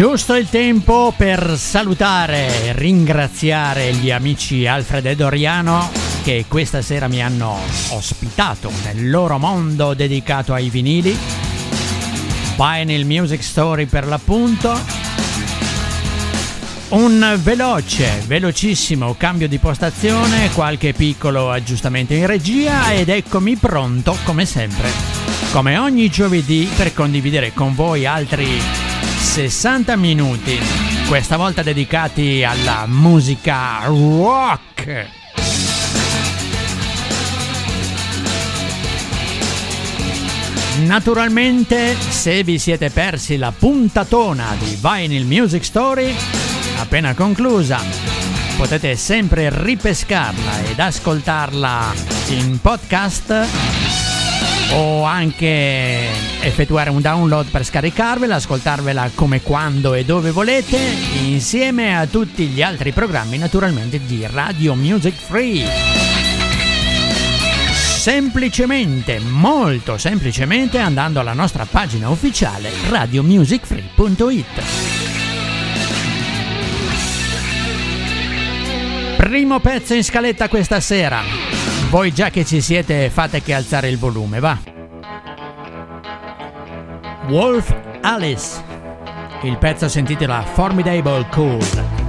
Giusto il tempo per salutare e ringraziare gli amici Alfred e Doriano che questa sera mi hanno ospitato nel loro mondo dedicato ai vinili. Vinyl Music Story per l'appunto. Un veloce, velocissimo cambio di postazione, qualche piccolo aggiustamento in regia ed eccomi pronto come sempre, come ogni giovedì per condividere con voi altri 60 minuti, questa volta dedicati alla musica rock. Naturalmente, se vi siete persi la puntatona di Vinyl Music Story, appena conclusa, potete sempre ripescarla ed ascoltarla in podcast o anche effettuare un download per scaricarvela, ascoltarvela come quando e dove volete, insieme a tutti gli altri programmi naturalmente di Radio Music Free. Semplicemente, molto semplicemente andando alla nostra pagina ufficiale radiomusicfree.it. Primo pezzo in scaletta questa sera. Voi già che ci siete fate che alzare il volume, va. Wolf Alice. Il pezzo si intitola Formidable Cool.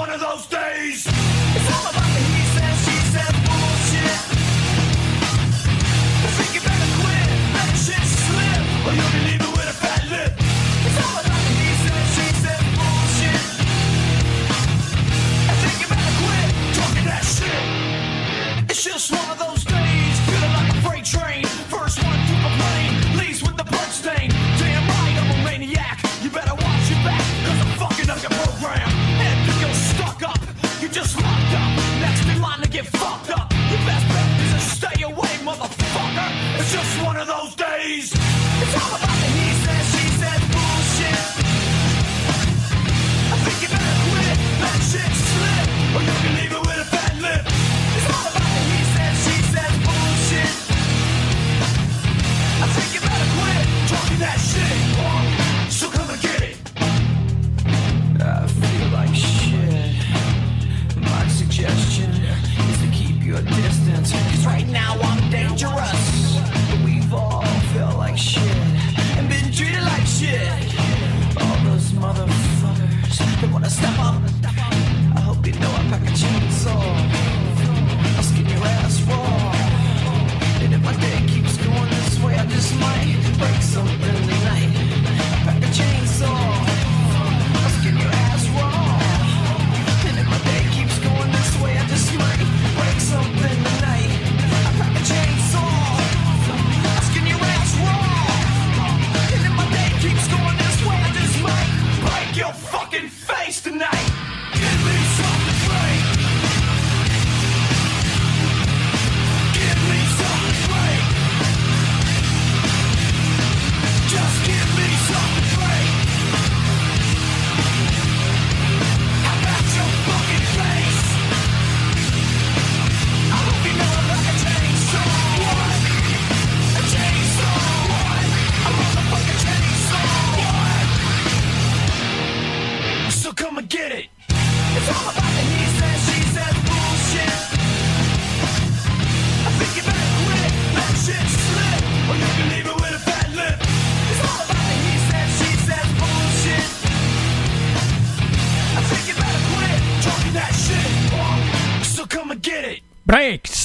one of those days.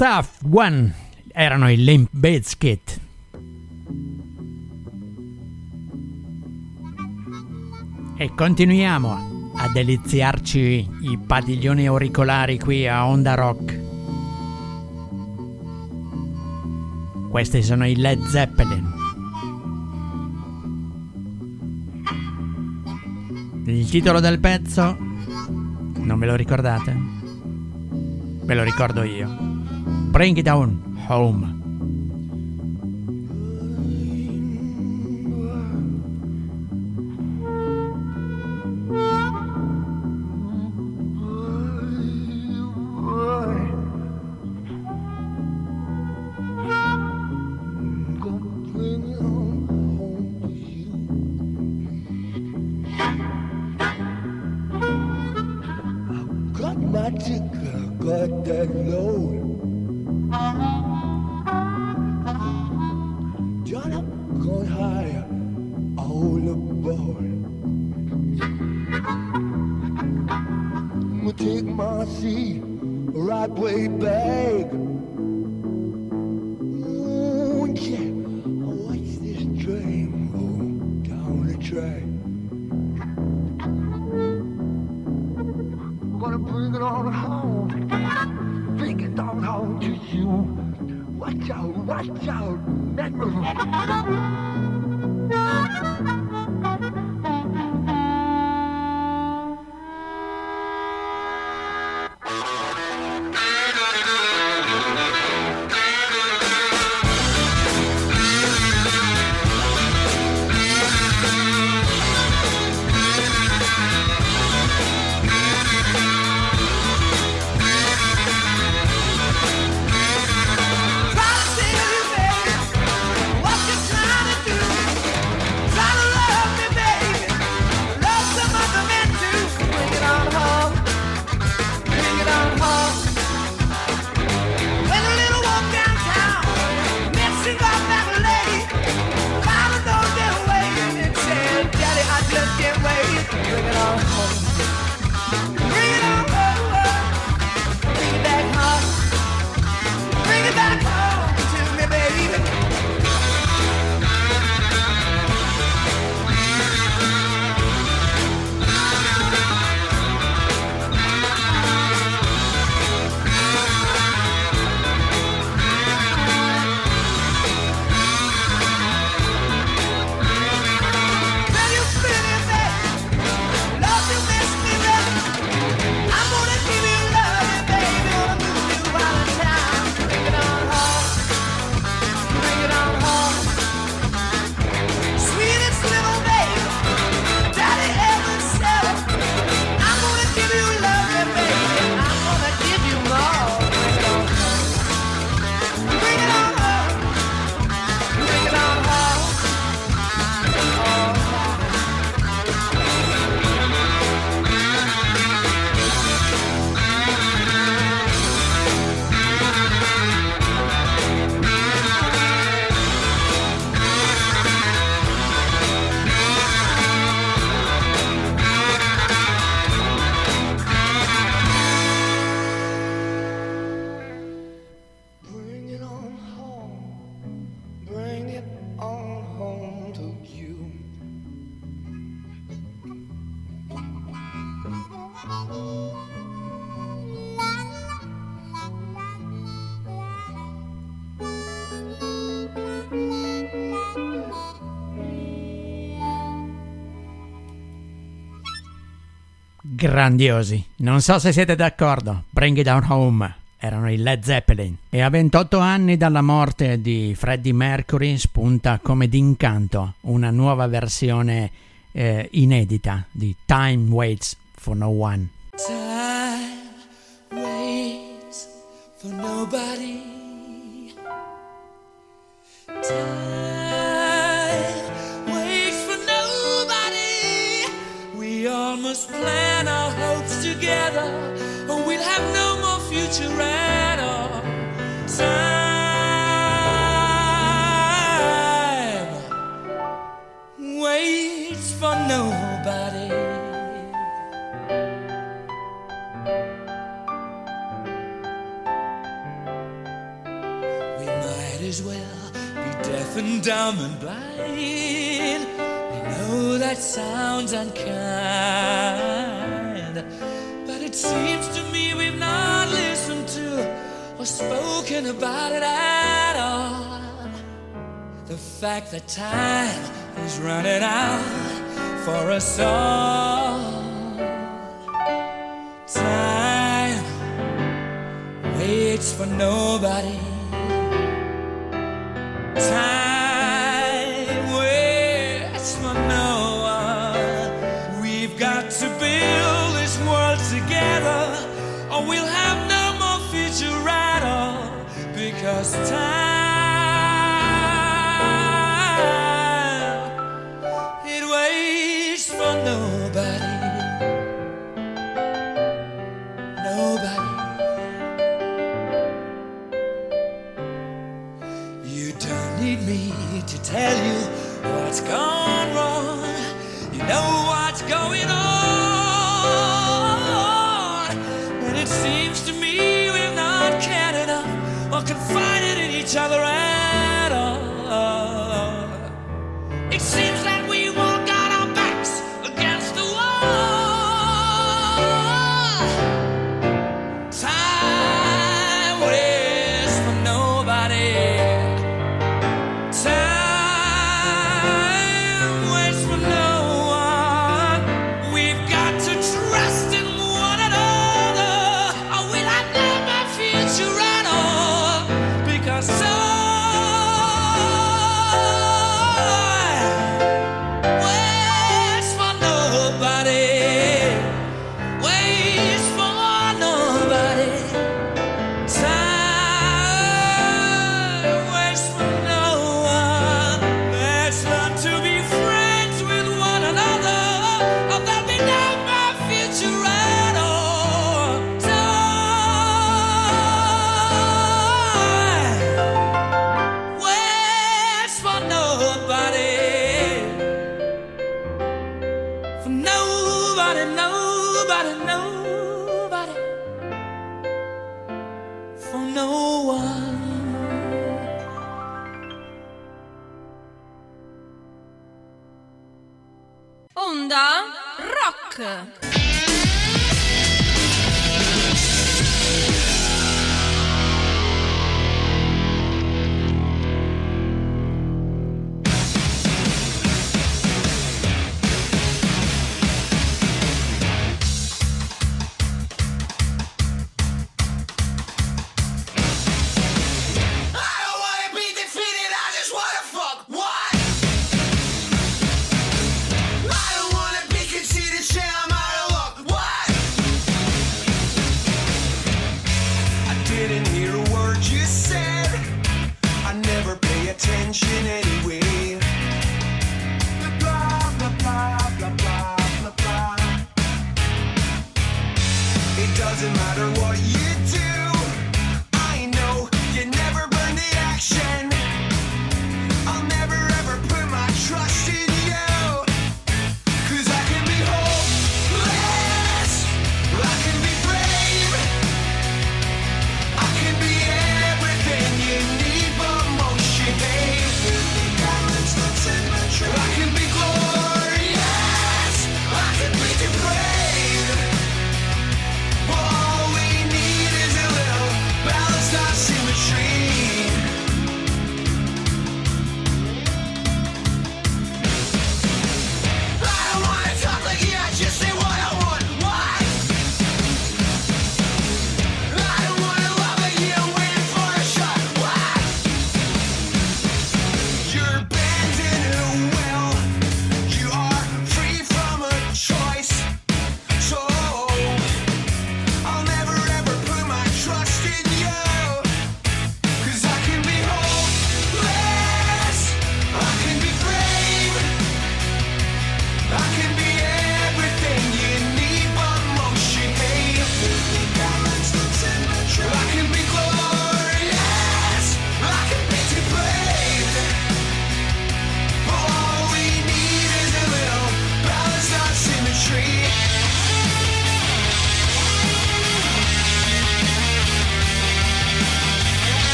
Stuff One erano i Limp Bizkit. E continuiamo a deliziarci i padiglioni auricolari qui a Onda Rock. Questi sono i Led Zeppelin. Il titolo del pezzo non ve lo ricordate? Ve lo ricordo io. Bring it down home. take my seat right way back. Grandiosi. Non so se siete d'accordo. Bring It Down Home. Erano i Led Zeppelin. E a 28 anni dalla morte di Freddie Mercury spunta come d'incanto una nuova versione eh, inedita di Time Waits for No One. Time waits for nobody. Time waits for nobody. We all must plan future at all. Waits for nobody. We might as well be deaf and dumb and blind. I know that sounds unkind, but it seems spoken about it at all. The fact that time is running out for us all. Time waits for nobody. Time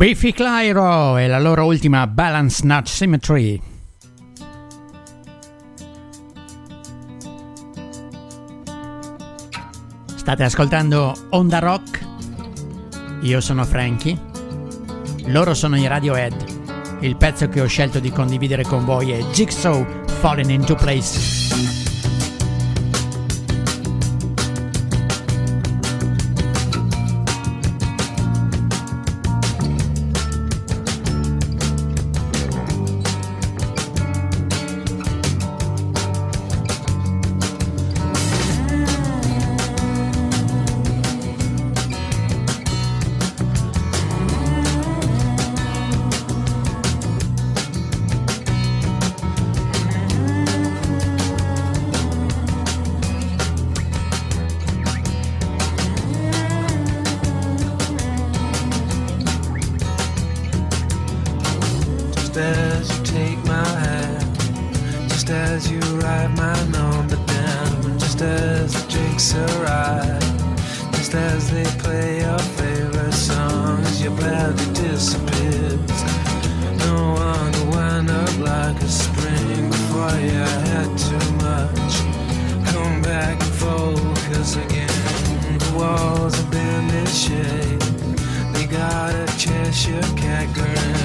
Biffy Clyro e la loro ultima Balance Nut Symmetry. State ascoltando Onda Rock, io sono Frankie, loro sono i Radiohead. Il pezzo che ho scelto di condividere con voi è Jigsaw Falling into Place. They got a Cheshire cat girl.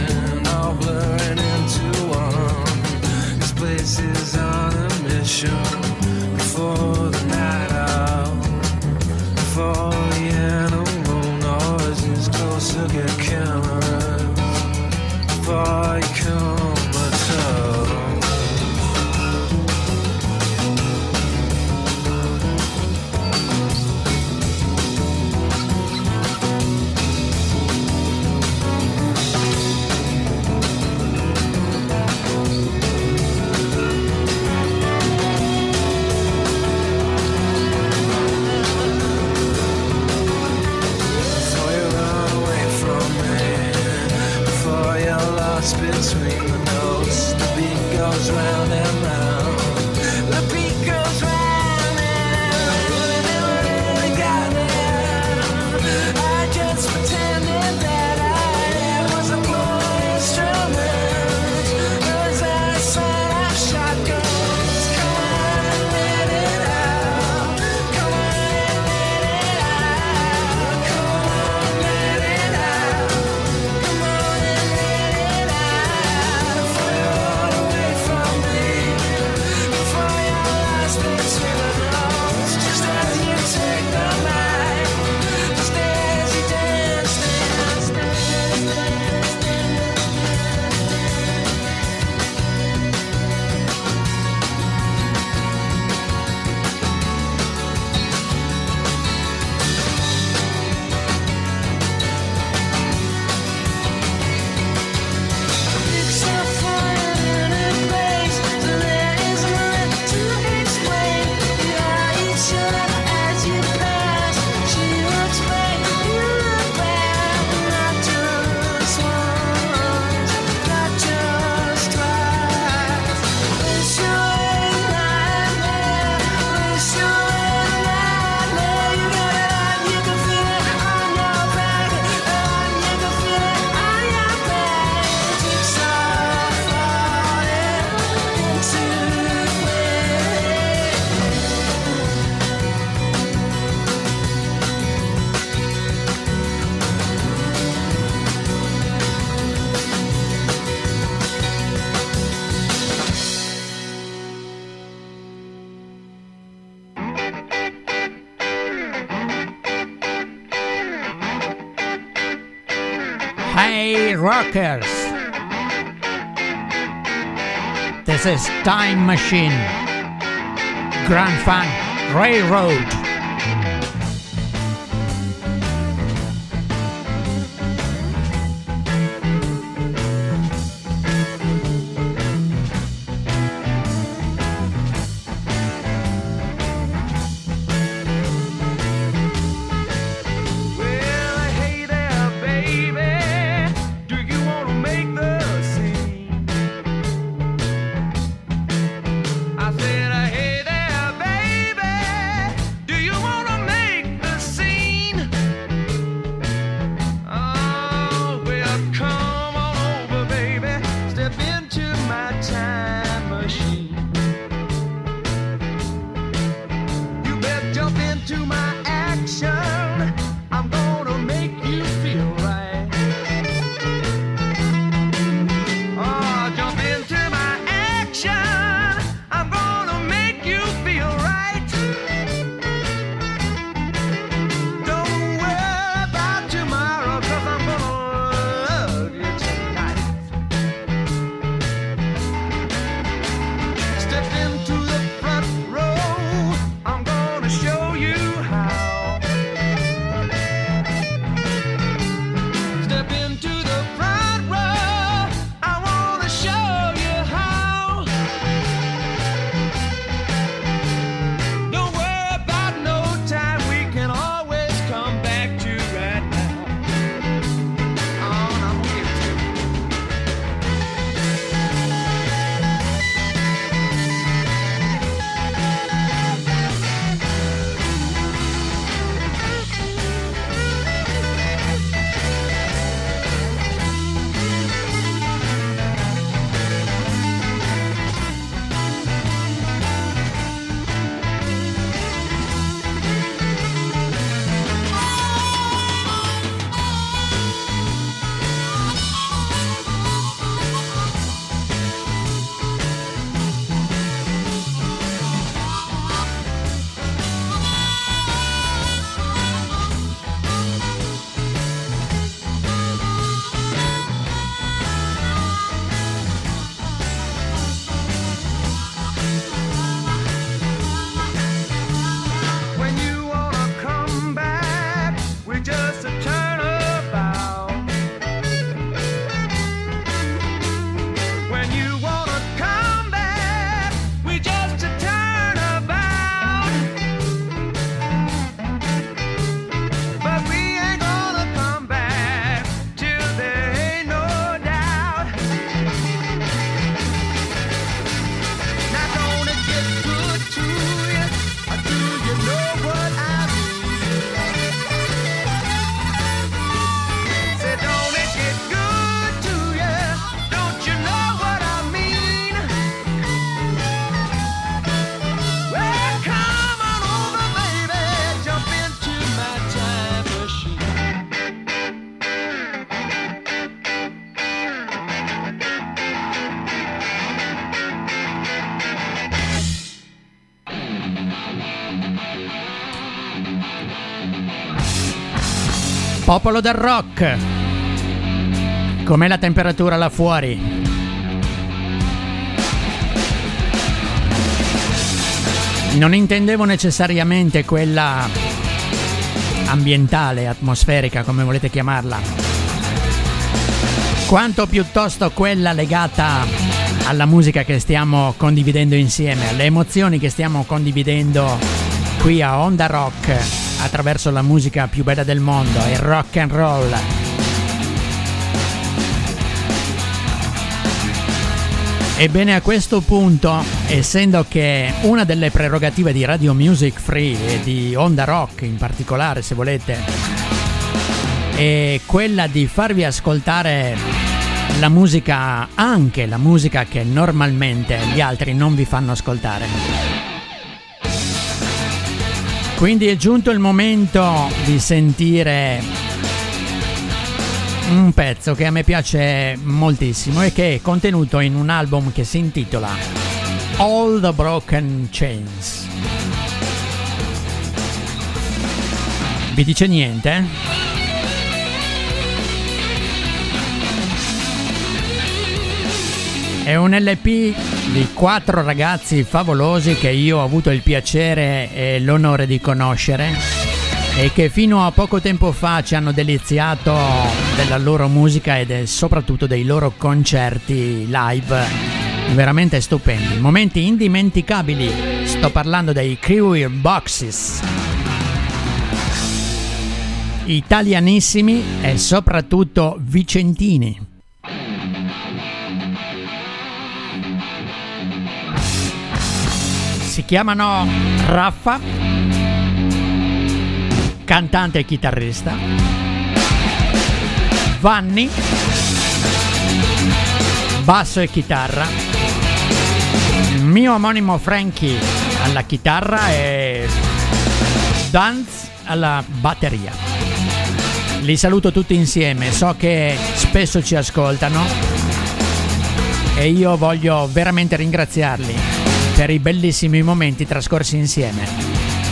Genesis Time Machine, Grand Funk Railroad. Popolo del rock. Com'è la temperatura là fuori? Non intendevo necessariamente quella ambientale, atmosferica, come volete chiamarla, quanto piuttosto quella legata alla musica che stiamo condividendo insieme, alle emozioni che stiamo condividendo qui a Onda Rock attraverso la musica più bella del mondo, il rock and roll. Ebbene a questo punto, essendo che una delle prerogative di Radio Music Free e di Onda Rock in particolare, se volete, è quella di farvi ascoltare la musica, anche la musica che normalmente gli altri non vi fanno ascoltare. Quindi è giunto il momento di sentire un pezzo che a me piace moltissimo e che è contenuto in un album che si intitola All the Broken Chains. Vi dice niente? È un LP di quattro ragazzi favolosi che io ho avuto il piacere e l'onore di conoscere e che fino a poco tempo fa ci hanno deliziato della loro musica e de- soprattutto dei loro concerti live veramente stupendi, momenti indimenticabili. Sto parlando dei Crew Boxes. Italianissimi e soprattutto vicentini. Si chiamano Raffa, cantante e chitarrista, Vanni, basso e chitarra, mio omonimo Frankie alla chitarra e Danz alla batteria. Li saluto tutti insieme, so che spesso ci ascoltano e io voglio veramente ringraziarli per i bellissimi momenti trascorsi insieme.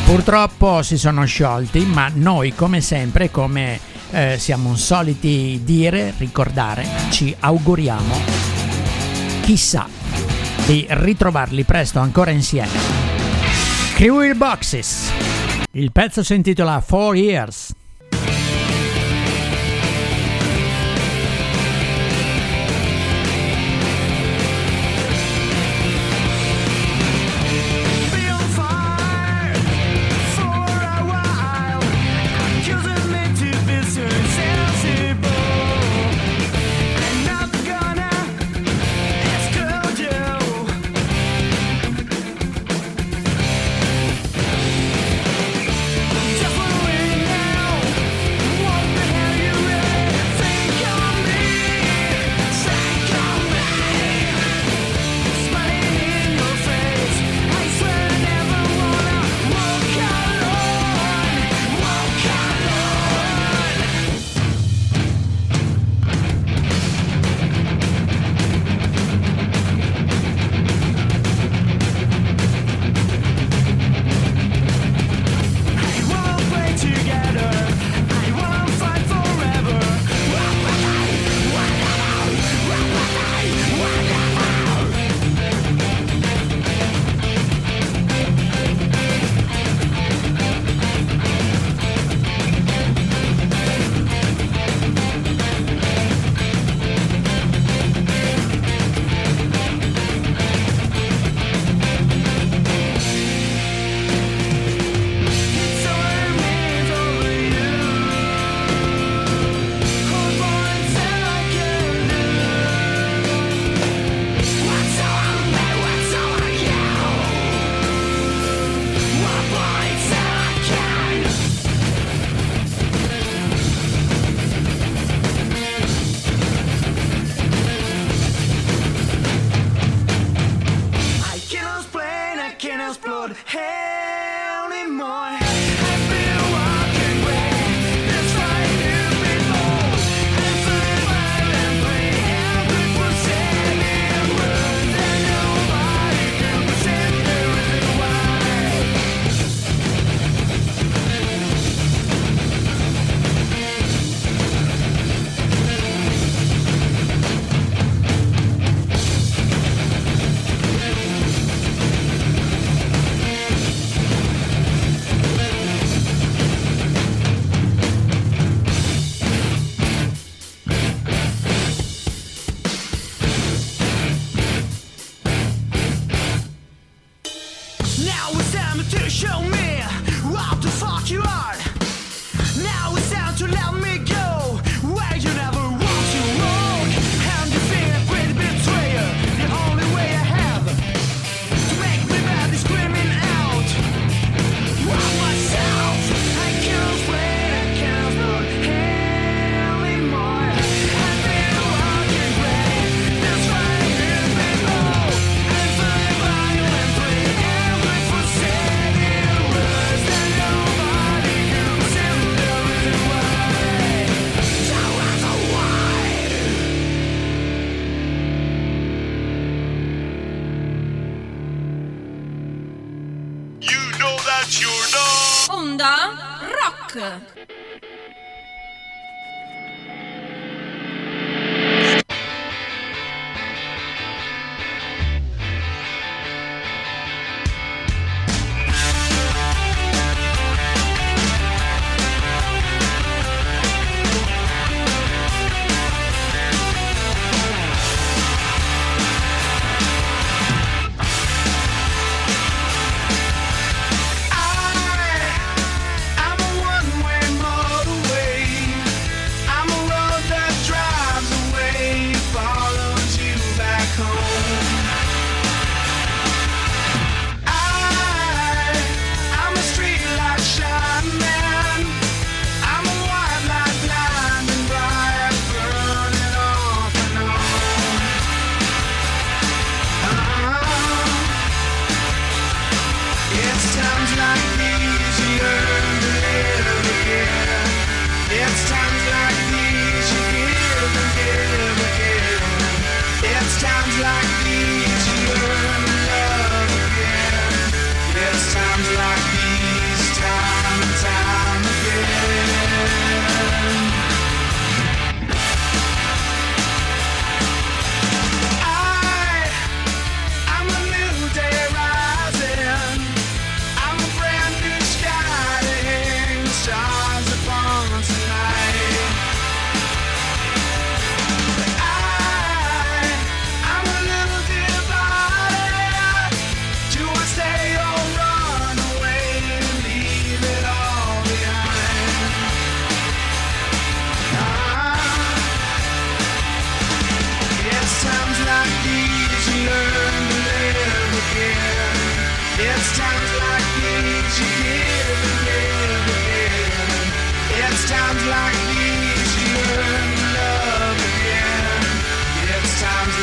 Purtroppo si sono sciolti, ma noi come sempre, come eh, siamo soliti dire, ricordare, ci auguriamo, chissà, di ritrovarli presto ancora insieme. Crew Boxes. Il pezzo si intitola Four Years.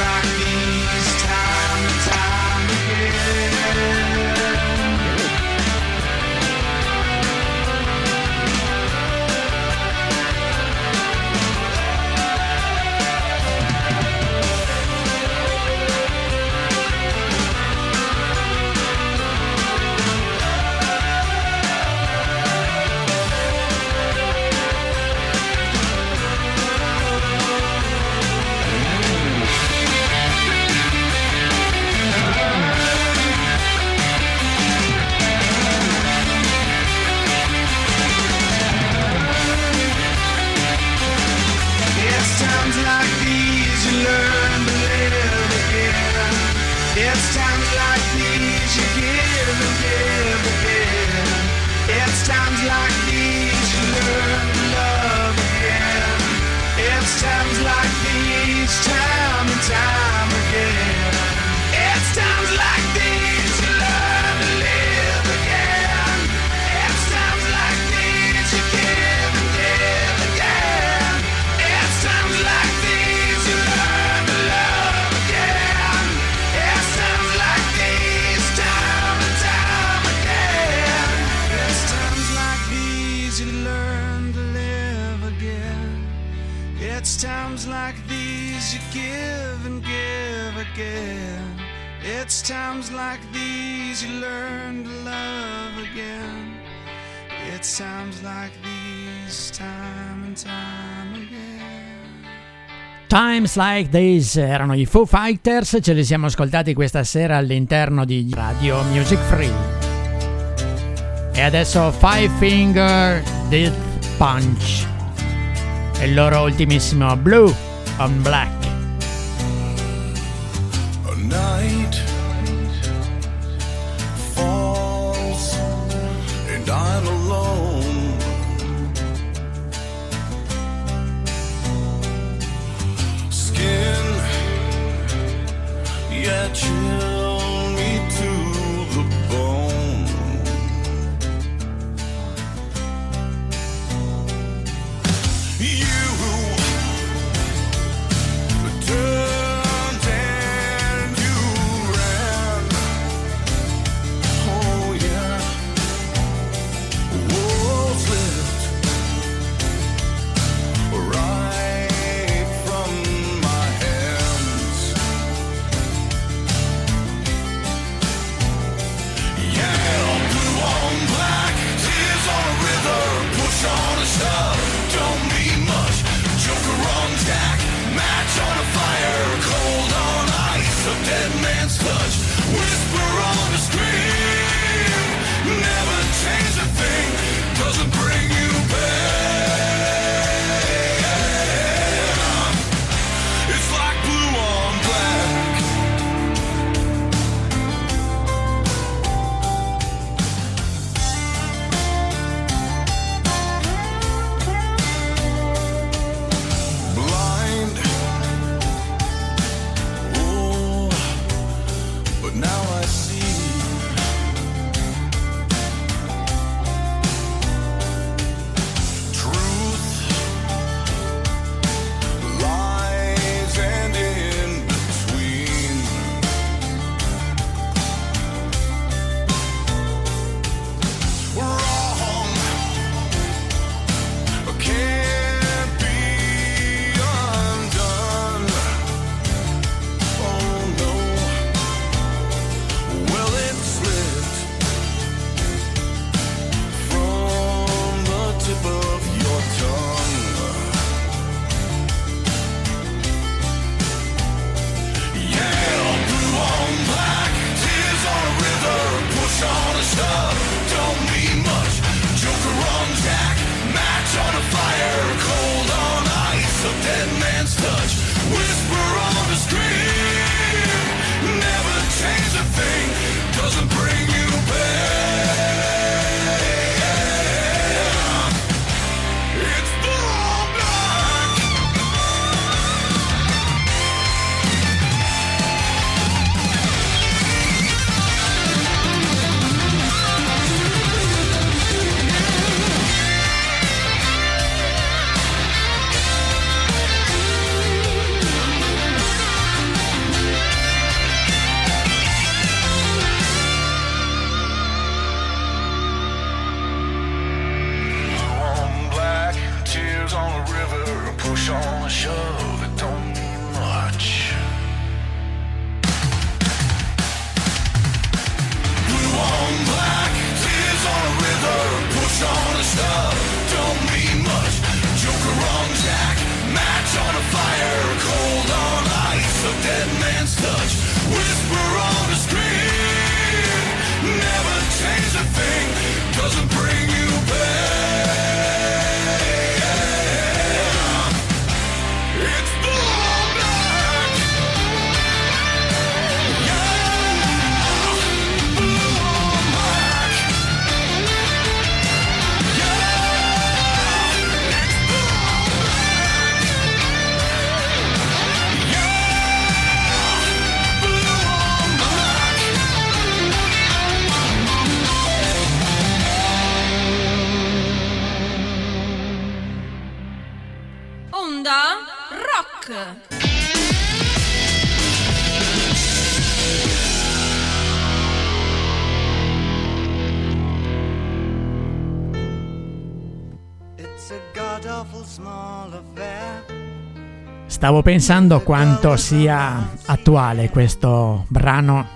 Rock me. Times Like This erano i Foo Fighters, ce li siamo ascoltati questa sera all'interno di Radio Music Free. E adesso Five Finger Death Punch, e il loro ultimissimo Blue on Black. A night. true. Stavo pensando quanto sia attuale questo brano,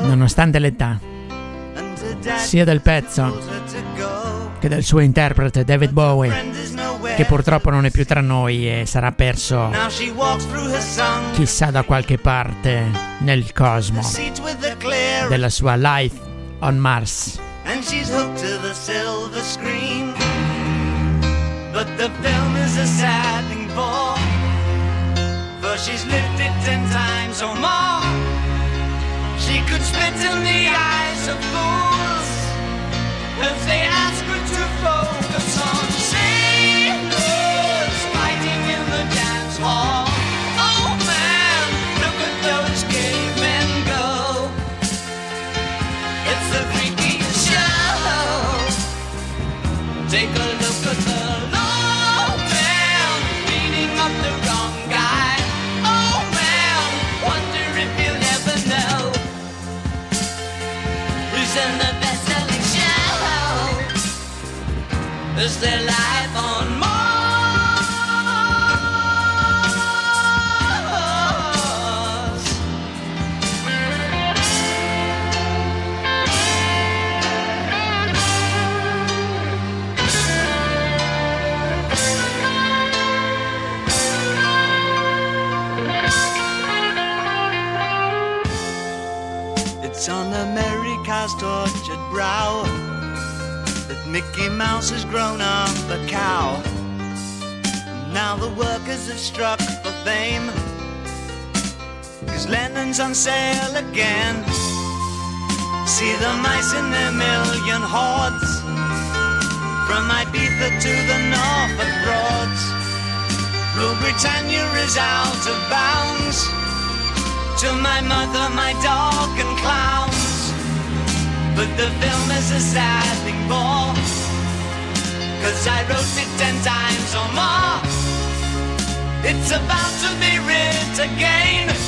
nonostante l'età, sia del pezzo che del suo interprete David Bowie, che purtroppo non è più tra noi e sarà perso chissà da qualche parte nel cosmo della sua Life on Mars. But the film is a sad thing for, for she's lived it ten times or more. She could spit in the eyes of fools if they ask her to focus on de la On sale again. See the mice in their million hordes. From Ibiza to the Norfolk Broads. Rule Britannia is out of bounds. To my mother, my dog, and clowns. But the film is a sad thing more. Cause I wrote it ten times or more. It's about to be writ again.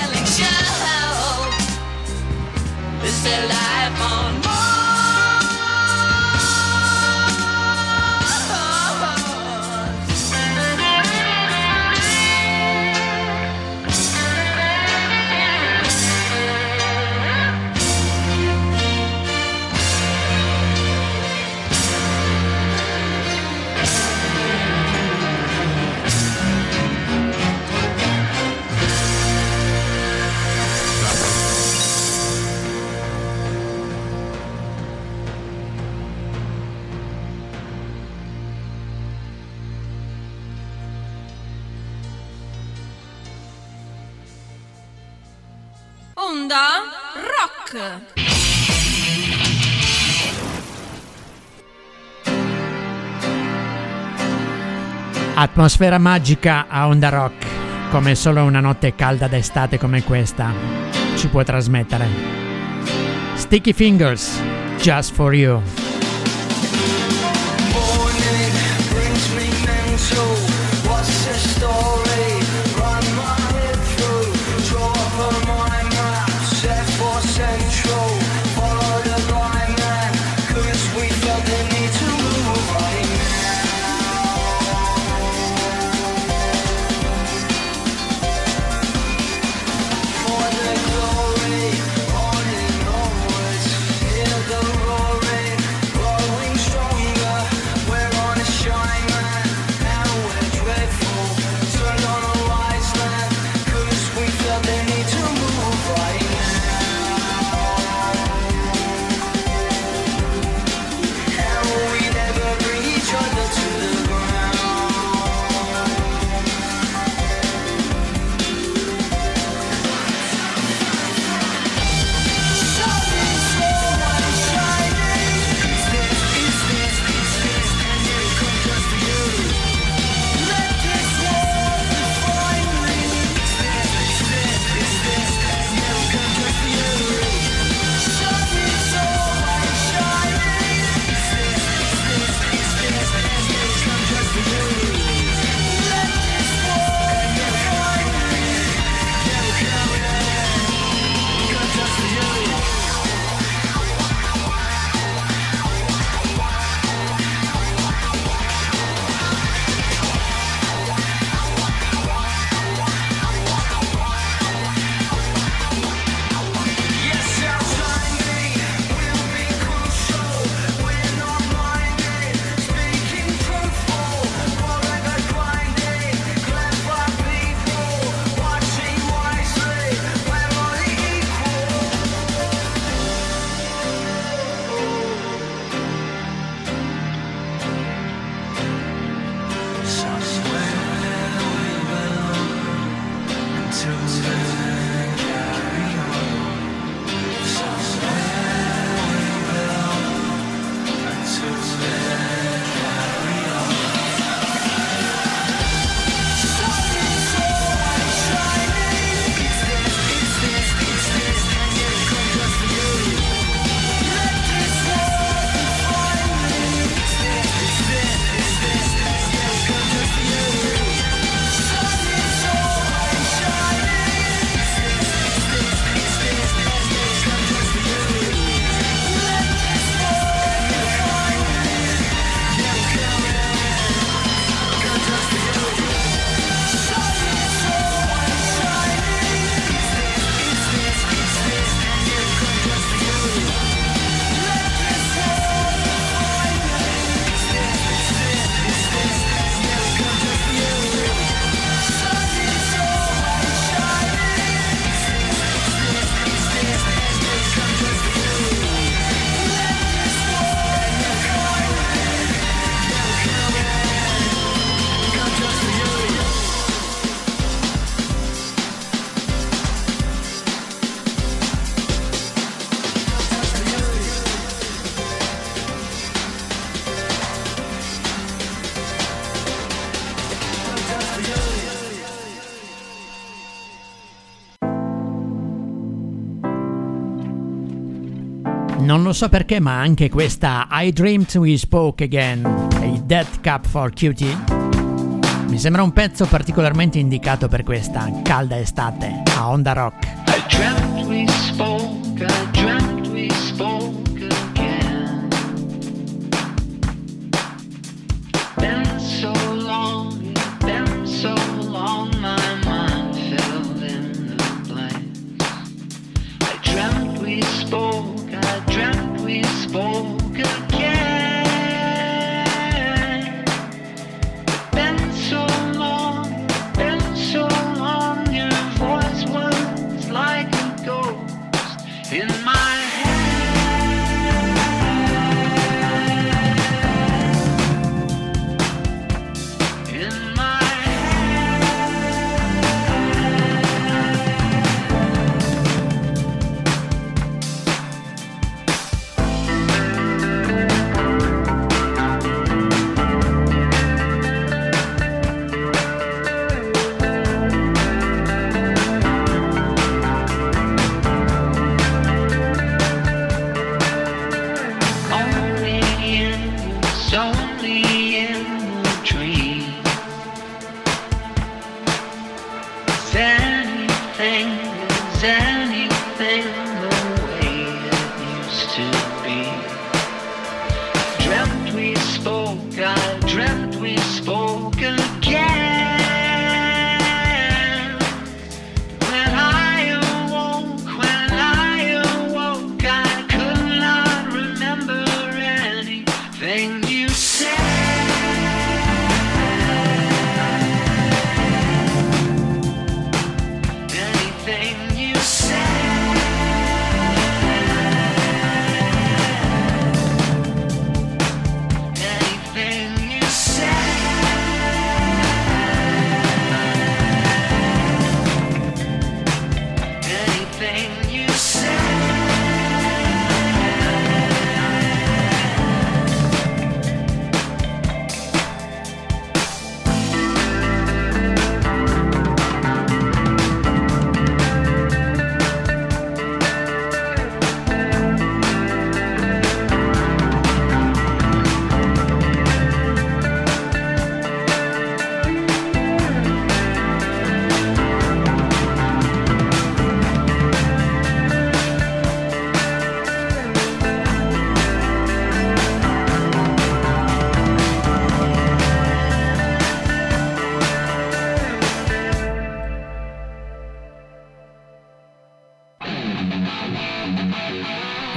Is their life on Atmosfera magica a Onda Rock, come solo una notte calda d'estate come questa ci può trasmettere. Sticky Fingers, just for you. So perché, ma anche questa I Dreamed We Spoke Again i Death Cup for Cutie mi sembra un pezzo particolarmente indicato per questa calda estate a Onda Rock. I dreamt we spoke, I dreamt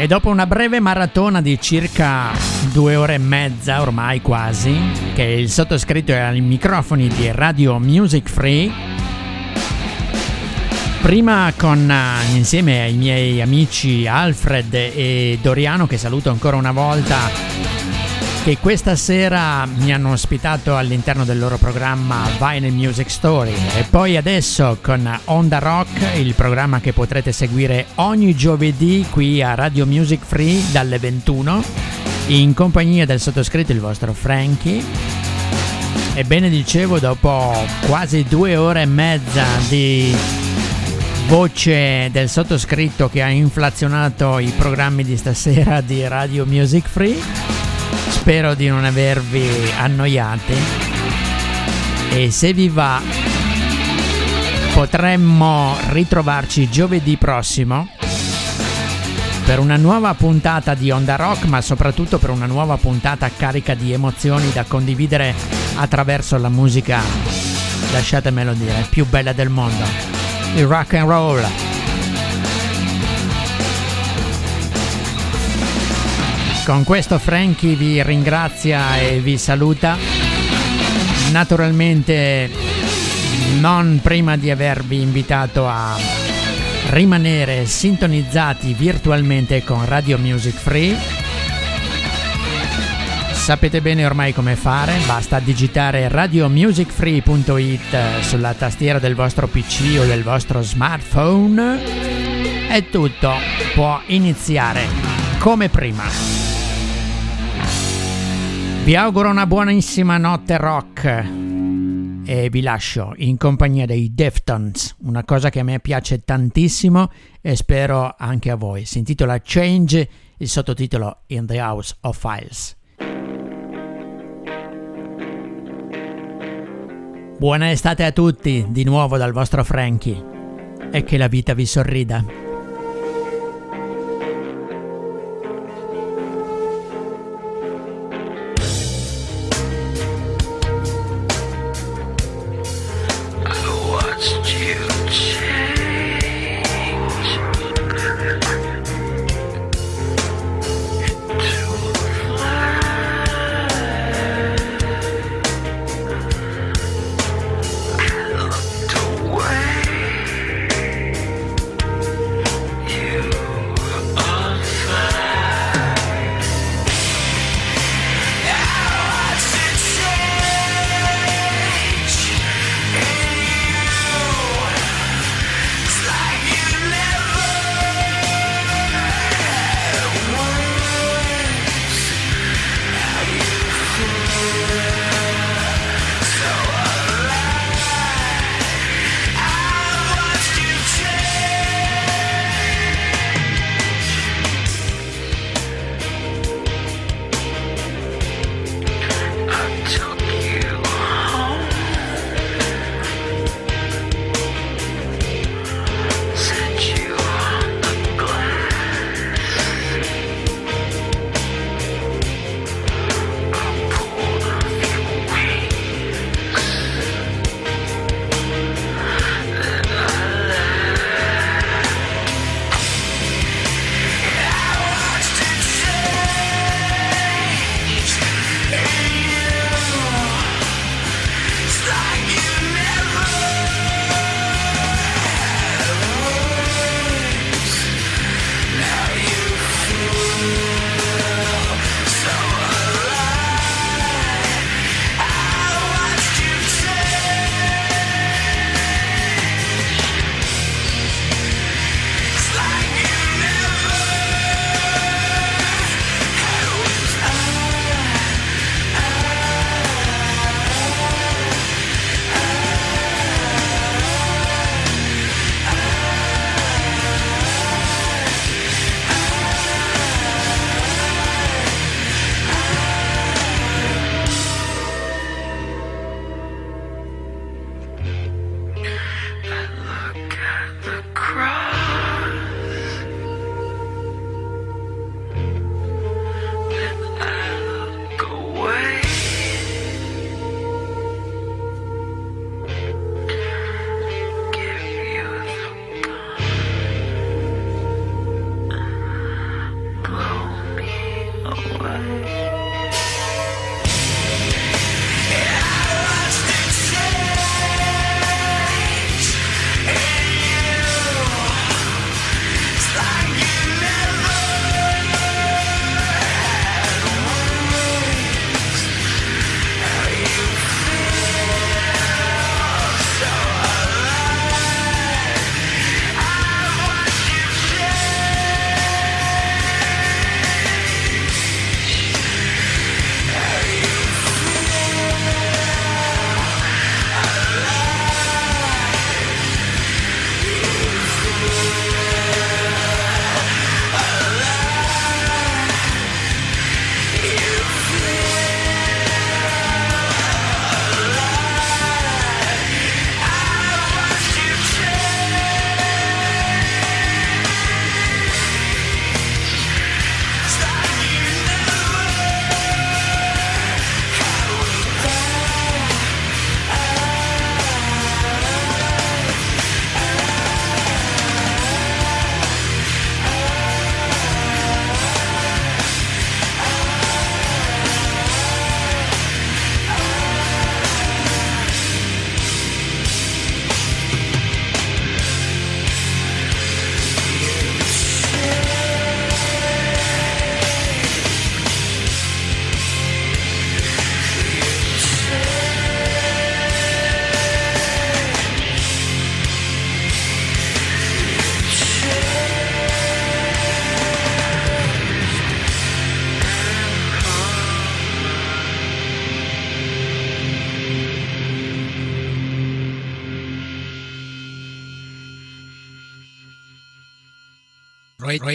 E dopo una breve maratona di circa due ore e mezza, ormai quasi, che il sottoscritto è ai microfoni di Radio Music Free, prima con, eh, insieme ai miei amici Alfred e Doriano, che saluto ancora una volta, che questa sera mi hanno ospitato all'interno del loro programma Vinyl Music Story e poi adesso con Onda Rock, il programma che potrete seguire ogni giovedì qui a Radio Music Free dalle 21 in compagnia del sottoscritto il vostro Frankie. Ebbene dicevo, dopo quasi due ore e mezza di voce del sottoscritto che ha inflazionato i programmi di stasera di Radio Music Free. Spero di non avervi annoiati e se vi va potremmo ritrovarci giovedì prossimo per una nuova puntata di Onda Rock, ma soprattutto per una nuova puntata carica di emozioni da condividere attraverso la musica, lasciatemelo dire, più bella del mondo, il rock and roll. Con questo Frankie vi ringrazia e vi saluta. Naturalmente non prima di avervi invitato a rimanere sintonizzati virtualmente con Radio Music Free. Sapete bene ormai come fare, basta digitare radiomusicfree.it sulla tastiera del vostro PC o del vostro smartphone e tutto può iniziare come prima. Vi auguro una buonissima notte rock e vi lascio in compagnia dei Deftones, una cosa che a me piace tantissimo e spero anche a voi. Si intitola Change il sottotitolo In the House of Files. Buona estate a tutti, di nuovo dal vostro Frankie, e che la vita vi sorrida.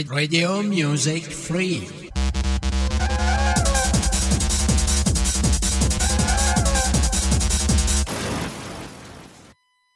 Radio Music Free.